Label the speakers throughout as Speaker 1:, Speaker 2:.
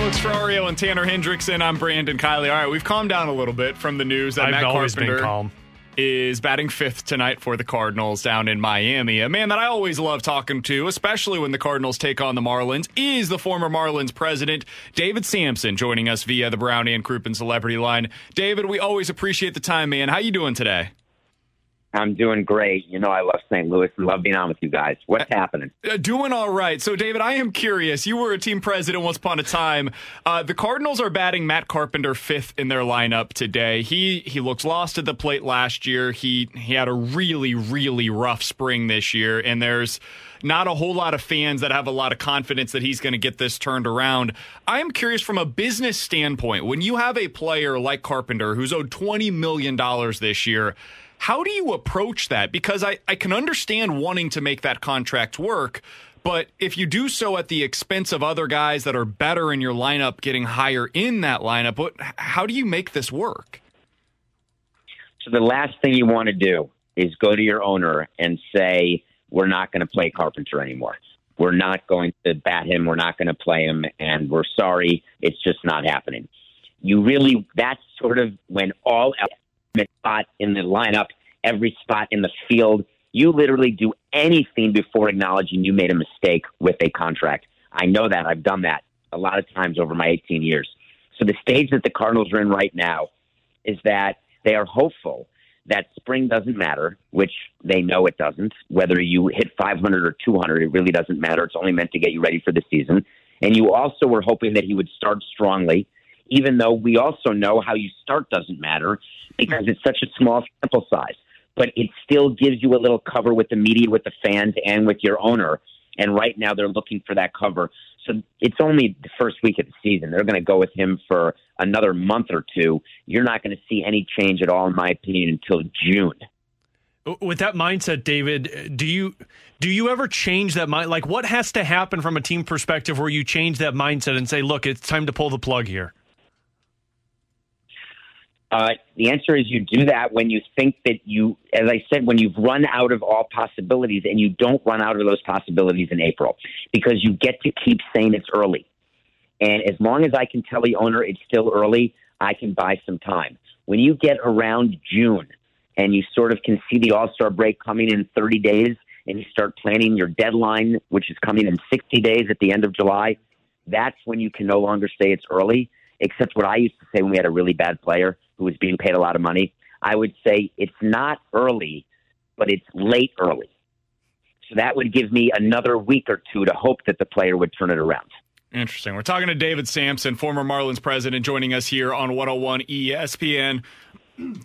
Speaker 1: Alex Ferrario and Tanner Hendrickson, I'm Brandon Kiley. All right, we've calmed down a little bit from the news that
Speaker 2: I've
Speaker 1: Matt
Speaker 2: always
Speaker 1: Carpenter
Speaker 2: been calm.
Speaker 1: is batting fifth tonight for the Cardinals down in Miami. A man that I always love talking to, especially when the Cardinals take on the Marlins, is the former Marlins president, David Samson, joining us via the Brown and Crouppen Celebrity Line. David, we always appreciate the time, man. How you doing today?
Speaker 3: I'm doing great. You know, I love St. Louis love being on with you guys. What's happening?
Speaker 1: Uh, doing all right. So, David, I am curious. You were a team president once upon a time. Uh, the Cardinals are batting Matt Carpenter fifth in their lineup today. He he looks lost at the plate last year. He he had a really really rough spring this year, and there's not a whole lot of fans that have a lot of confidence that he's going to get this turned around. I am curious from a business standpoint. When you have a player like Carpenter who's owed twenty million dollars this year. How do you approach that? Because I, I can understand wanting to make that contract work, but if you do so at the expense of other guys that are better in your lineup getting higher in that lineup, what, how do you make this work?
Speaker 3: So the last thing you want to do is go to your owner and say, "We're not going to play Carpenter anymore. We're not going to bat him. We're not going to play him, and we're sorry. It's just not happening." You really that's sort of when all spot in the lineup, every spot in the field. You literally do anything before acknowledging you made a mistake with a contract. I know that. I've done that a lot of times over my 18 years. So the stage that the Cardinals are in right now is that they are hopeful that spring doesn't matter, which they know it doesn't. Whether you hit 500 or 200, it really doesn't matter. It's only meant to get you ready for the season. And you also were hoping that he would start strongly, even though we also know how you start doesn't matter because it's such a small sample size. But it still gives you a little cover with the media, with the fans, and with your owner. And right now they're looking for that cover. So it's only the first week of the season. They're going to go with him for another month or two. You're not going to see any change at all, in my opinion, until June.
Speaker 2: With that mindset, David, do you do you ever change that mind? Like, what has to happen from a team perspective where you change that mindset and say, "Look, it's time to pull the plug here"?
Speaker 3: Uh, the answer is you do that when you think that you, as I said, when you've run out of all possibilities and you don't run out of those possibilities in April because you get to keep saying it's early. And as long as I can tell the owner it's still early, I can buy some time. When you get around June and you sort of can see the All Star break coming in 30 days and you start planning your deadline, which is coming in 60 days at the end of July, that's when you can no longer say it's early. Except what I used to say when we had a really bad player who was being paid a lot of money, I would say it's not early, but it's late early. So that would give me another week or two to hope that the player would turn it around.
Speaker 1: Interesting. We're talking to David Samson, former Marlins president, joining us here on 101 ESPN.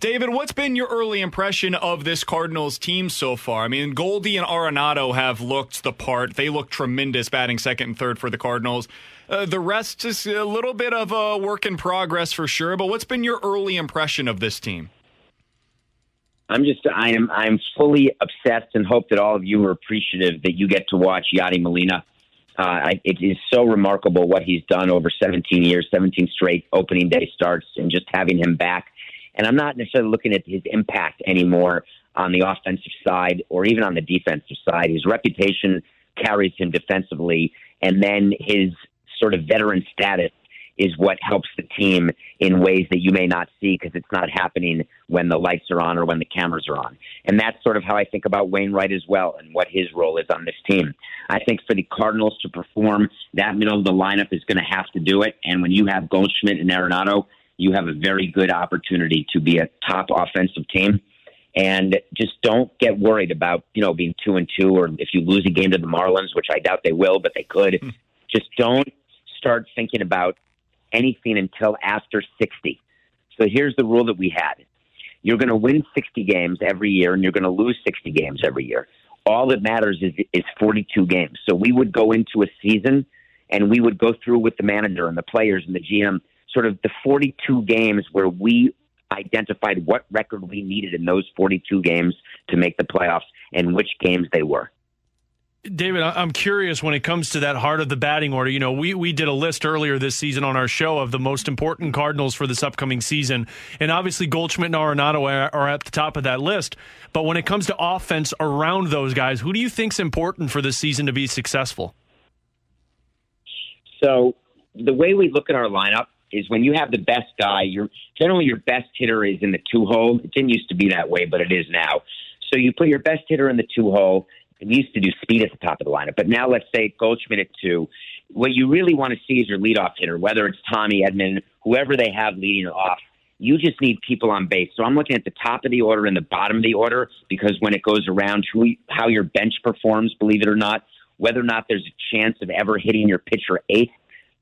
Speaker 1: David, what's been your early impression of this Cardinals team so far? I mean, Goldie and Arenado have looked the part. They look tremendous batting second and third for the Cardinals. Uh, the rest is a little bit of a work in progress for sure. But what's been your early impression of this team?
Speaker 3: I'm just I am I'm fully obsessed and hope that all of you are appreciative that you get to watch Yadi Molina. Uh, I, it is so remarkable what he's done over 17 years, 17 straight opening day starts, and just having him back. And I'm not necessarily looking at his impact anymore on the offensive side or even on the defensive side. His reputation carries him defensively, and then his sort of veteran status is what helps the team in ways that you may not see because it's not happening when the lights are on or when the cameras are on. And that's sort of how I think about Wainwright as well and what his role is on this team. I think for the Cardinals to perform, that middle of the lineup is going to have to do it. And when you have Goldschmidt and Arenado, you have a very good opportunity to be a top offensive team. And just don't get worried about, you know, being two and two or if you lose a game to the Marlins, which I doubt they will, but they could. Hmm. just don't start thinking about anything until after 60. So here's the rule that we had. You're going to win 60 games every year and you're going to lose 60 games every year. All that matters is, is 42 games. So we would go into a season and we would go through with the manager and the players and the GM sort of the 42 games where we identified what record we needed in those 42 games to make the playoffs and which games they were.
Speaker 2: David, I'm curious when it comes to that heart of the batting order. You know, we, we did a list earlier this season on our show of the most important Cardinals for this upcoming season. And obviously, Goldschmidt and Arenado are, are at the top of that list. But when it comes to offense around those guys, who do you think's important for this season to be successful?
Speaker 3: So, the way we look at our lineup is when you have the best guy, your generally your best hitter is in the two hole. It didn't used to be that way, but it is now. So you put your best hitter in the two hole. We used to do speed at the top of the lineup, but now let's say Goldschmidt at two. What you really want to see is your leadoff hitter, whether it's Tommy Edman, whoever they have leading off. You just need people on base. So I'm looking at the top of the order and the bottom of the order because when it goes around, how your bench performs, believe it or not, whether or not there's a chance of ever hitting your pitcher eighth.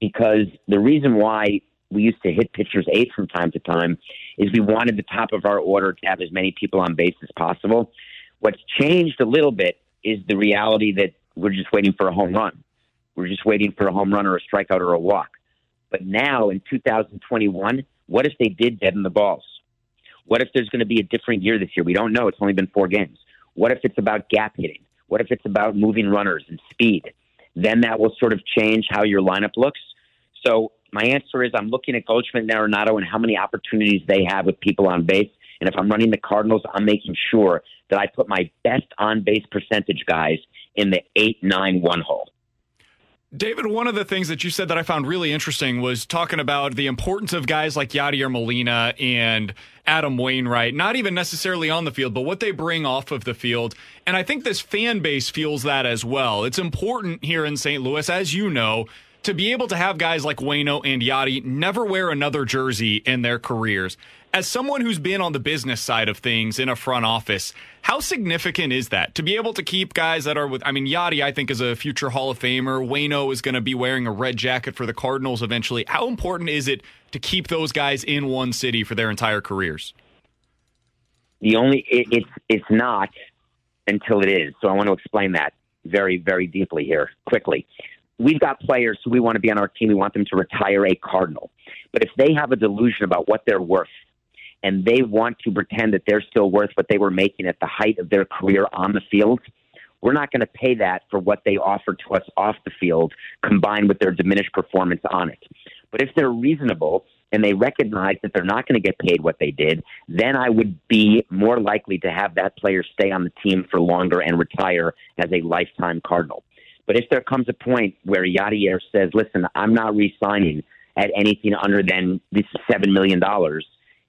Speaker 3: Because the reason why we used to hit pitchers eight from time to time is we wanted the top of our order to have as many people on base as possible. What's changed a little bit is the reality that we're just waiting for a home run. We're just waiting for a home run or a strikeout or a walk. But now in 2021, what if they did deaden the balls? What if there's going to be a different year this year? We don't know. It's only been four games. What if it's about gap hitting? What if it's about moving runners and speed? Then that will sort of change how your lineup looks. So my answer is I'm looking at Goldschmidt and Arenado and how many opportunities they have with people on base. And if I'm running the Cardinals, I'm making sure that I put my best on base percentage guys in the eight, nine, one hole.
Speaker 1: David, one of the things that you said that I found really interesting was talking about the importance of guys like Yadier Molina and Adam Wainwright, not even necessarily on the field, but what they bring off of the field. And I think this fan base feels that as well. It's important here in St. Louis, as you know, to be able to have guys like Wayno and Yadi never wear another jersey in their careers. As someone who's been on the business side of things in a front office, how significant is that to be able to keep guys that are with? I mean, Yadi, I think, is a future Hall of Famer. Wayno is going to be wearing a red jacket for the Cardinals eventually. How important is it to keep those guys in one city for their entire careers?
Speaker 3: The only it, it's it's not until it is. So I want to explain that very very deeply here quickly we've got players who we want to be on our team. We want them to retire a Cardinal. But if they have a delusion about what they're worth and they want to pretend that they're still worth what they were making at the height of their career on the field, we're not going to pay that for what they offer to us off the field combined with their diminished performance on it. But if they're reasonable and they recognize that they're not going to get paid what they did, then I would be more likely to have that player stay on the team for longer and retire as a lifetime Cardinal. But if there comes a point where Yadier says, listen, I'm not re signing at anything under than this $7 million,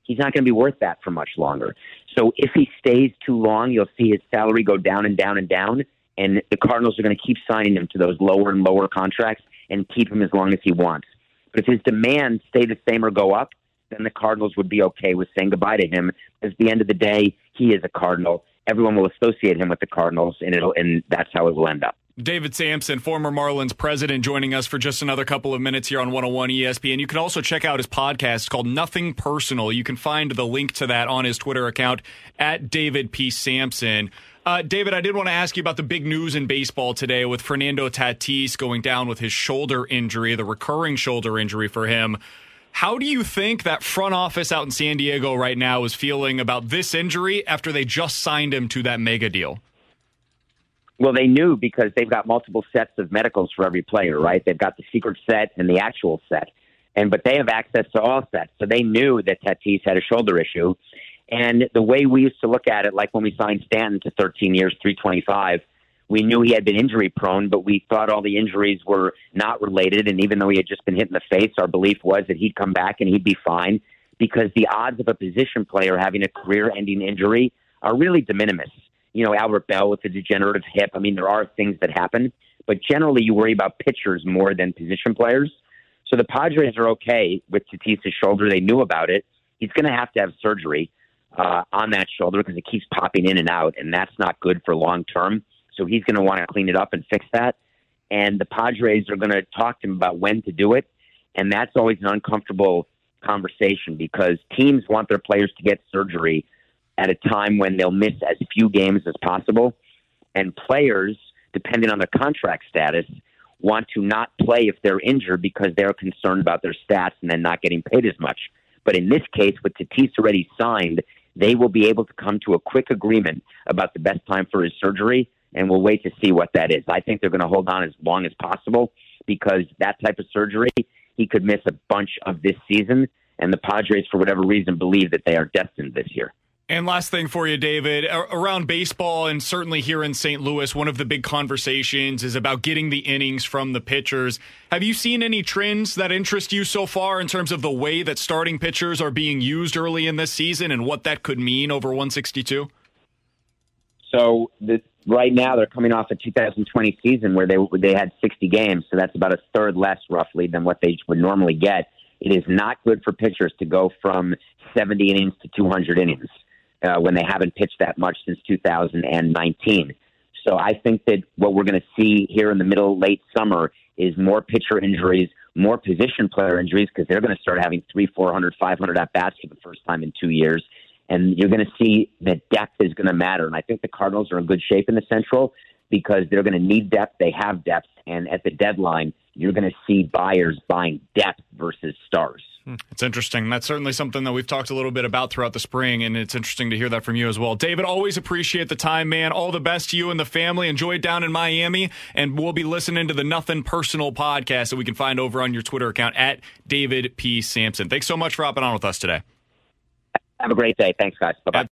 Speaker 3: he's not going to be worth that for much longer. So if he stays too long, you'll see his salary go down and down and down. And the Cardinals are going to keep signing him to those lower and lower contracts and keep him as long as he wants. But if his demands stay the same or go up, then the Cardinals would be okay with saying goodbye to him. At the end of the day, he is a Cardinal. Everyone will associate him with the Cardinals, and it'll and that's how it will end up.
Speaker 1: David Samson, former Marlins president, joining us for just another couple of minutes here on 101 ESPN. You can also check out his podcast called Nothing Personal. You can find the link to that on his Twitter account at David P. Samson. Uh, David, I did want to ask you about the big news in baseball today with Fernando Tatis going down with his shoulder injury, the recurring shoulder injury for him. How do you think that front office out in San Diego right now is feeling about this injury after they just signed him to that mega deal?
Speaker 3: Well, they knew because they've got multiple sets of medicals for every player, right? They've got the secret set and the actual set, and but they have access to all sets, so they knew that Tatis had a shoulder issue. And the way we used to look at it, like when we signed Stanton to 13 years, 325, We knew he had been injury prone, but we thought all the injuries were not related. And even though he had just been hit in the face, our belief was that he'd come back and he'd be fine because the odds of a position player having a career ending injury are really de minimis. You know, Albert Belle with the degenerative hip. I mean, there are things that happen, but generally you worry about pitchers more than position players. So the Padres are okay with Tatis's shoulder. They knew about it. He's going to have to have surgery uh, on that shoulder because it keeps popping in and out, and that's not good for long term. So he's going to want to clean it up and fix that. And the Padres are going to talk to him about when to do it. And that's always an uncomfortable conversation because teams want their players to get surgery at a time when they'll miss as few games as possible. And players, depending on their contract status, want to not play if they're injured because they're concerned about their stats and then not getting paid as much. But in this case, with Tatis already signed, they will be able to come to a quick agreement about the best time for his surgery, and we'll wait to see what that is. I think they're going to hold on as long as possible because that type of surgery, he could miss a bunch of this season, and the Padres, for whatever reason, believe that they are destined this year.
Speaker 1: And last thing for you, David, around baseball and certainly here in St. Louis, one of the big conversations is about getting the innings from the pitchers. Have you seen any trends that interest you so far in terms of the way that starting pitchers are being used early in this season and what that could mean over 162?
Speaker 3: So right now they're coming off a 2020 season where they they had 60 games, so that's about a third less roughly than what they would normally get. It is not good for pitchers to go from 70 innings to 200 innings uh, when they haven't pitched that much since 2019. So I think that what we're going to see here in the middle, late summer is more pitcher injuries, more position player injuries because they're going to start having three, 400, 500 at bats for the first time in two years. And you're going to see that depth is going to matter. And I think the Cardinals are in good shape in the Central because they're going to need depth. They have depth. And at the deadline, you're going to see buyers buying depth versus stars.
Speaker 1: Hmm. It's interesting. That's certainly something that we've talked a little bit about throughout the spring, and it's interesting to hear that from you as well. David, always appreciate the time, man. All the best to you and the family. Enjoy it down in Miami, and we'll be listening to the Nothing Personal podcast that we can find over on your Twitter account at David P. Samson. Thanks so much for hopping on with us today.
Speaker 3: Have a great day. Thanks, guys. Bye bye.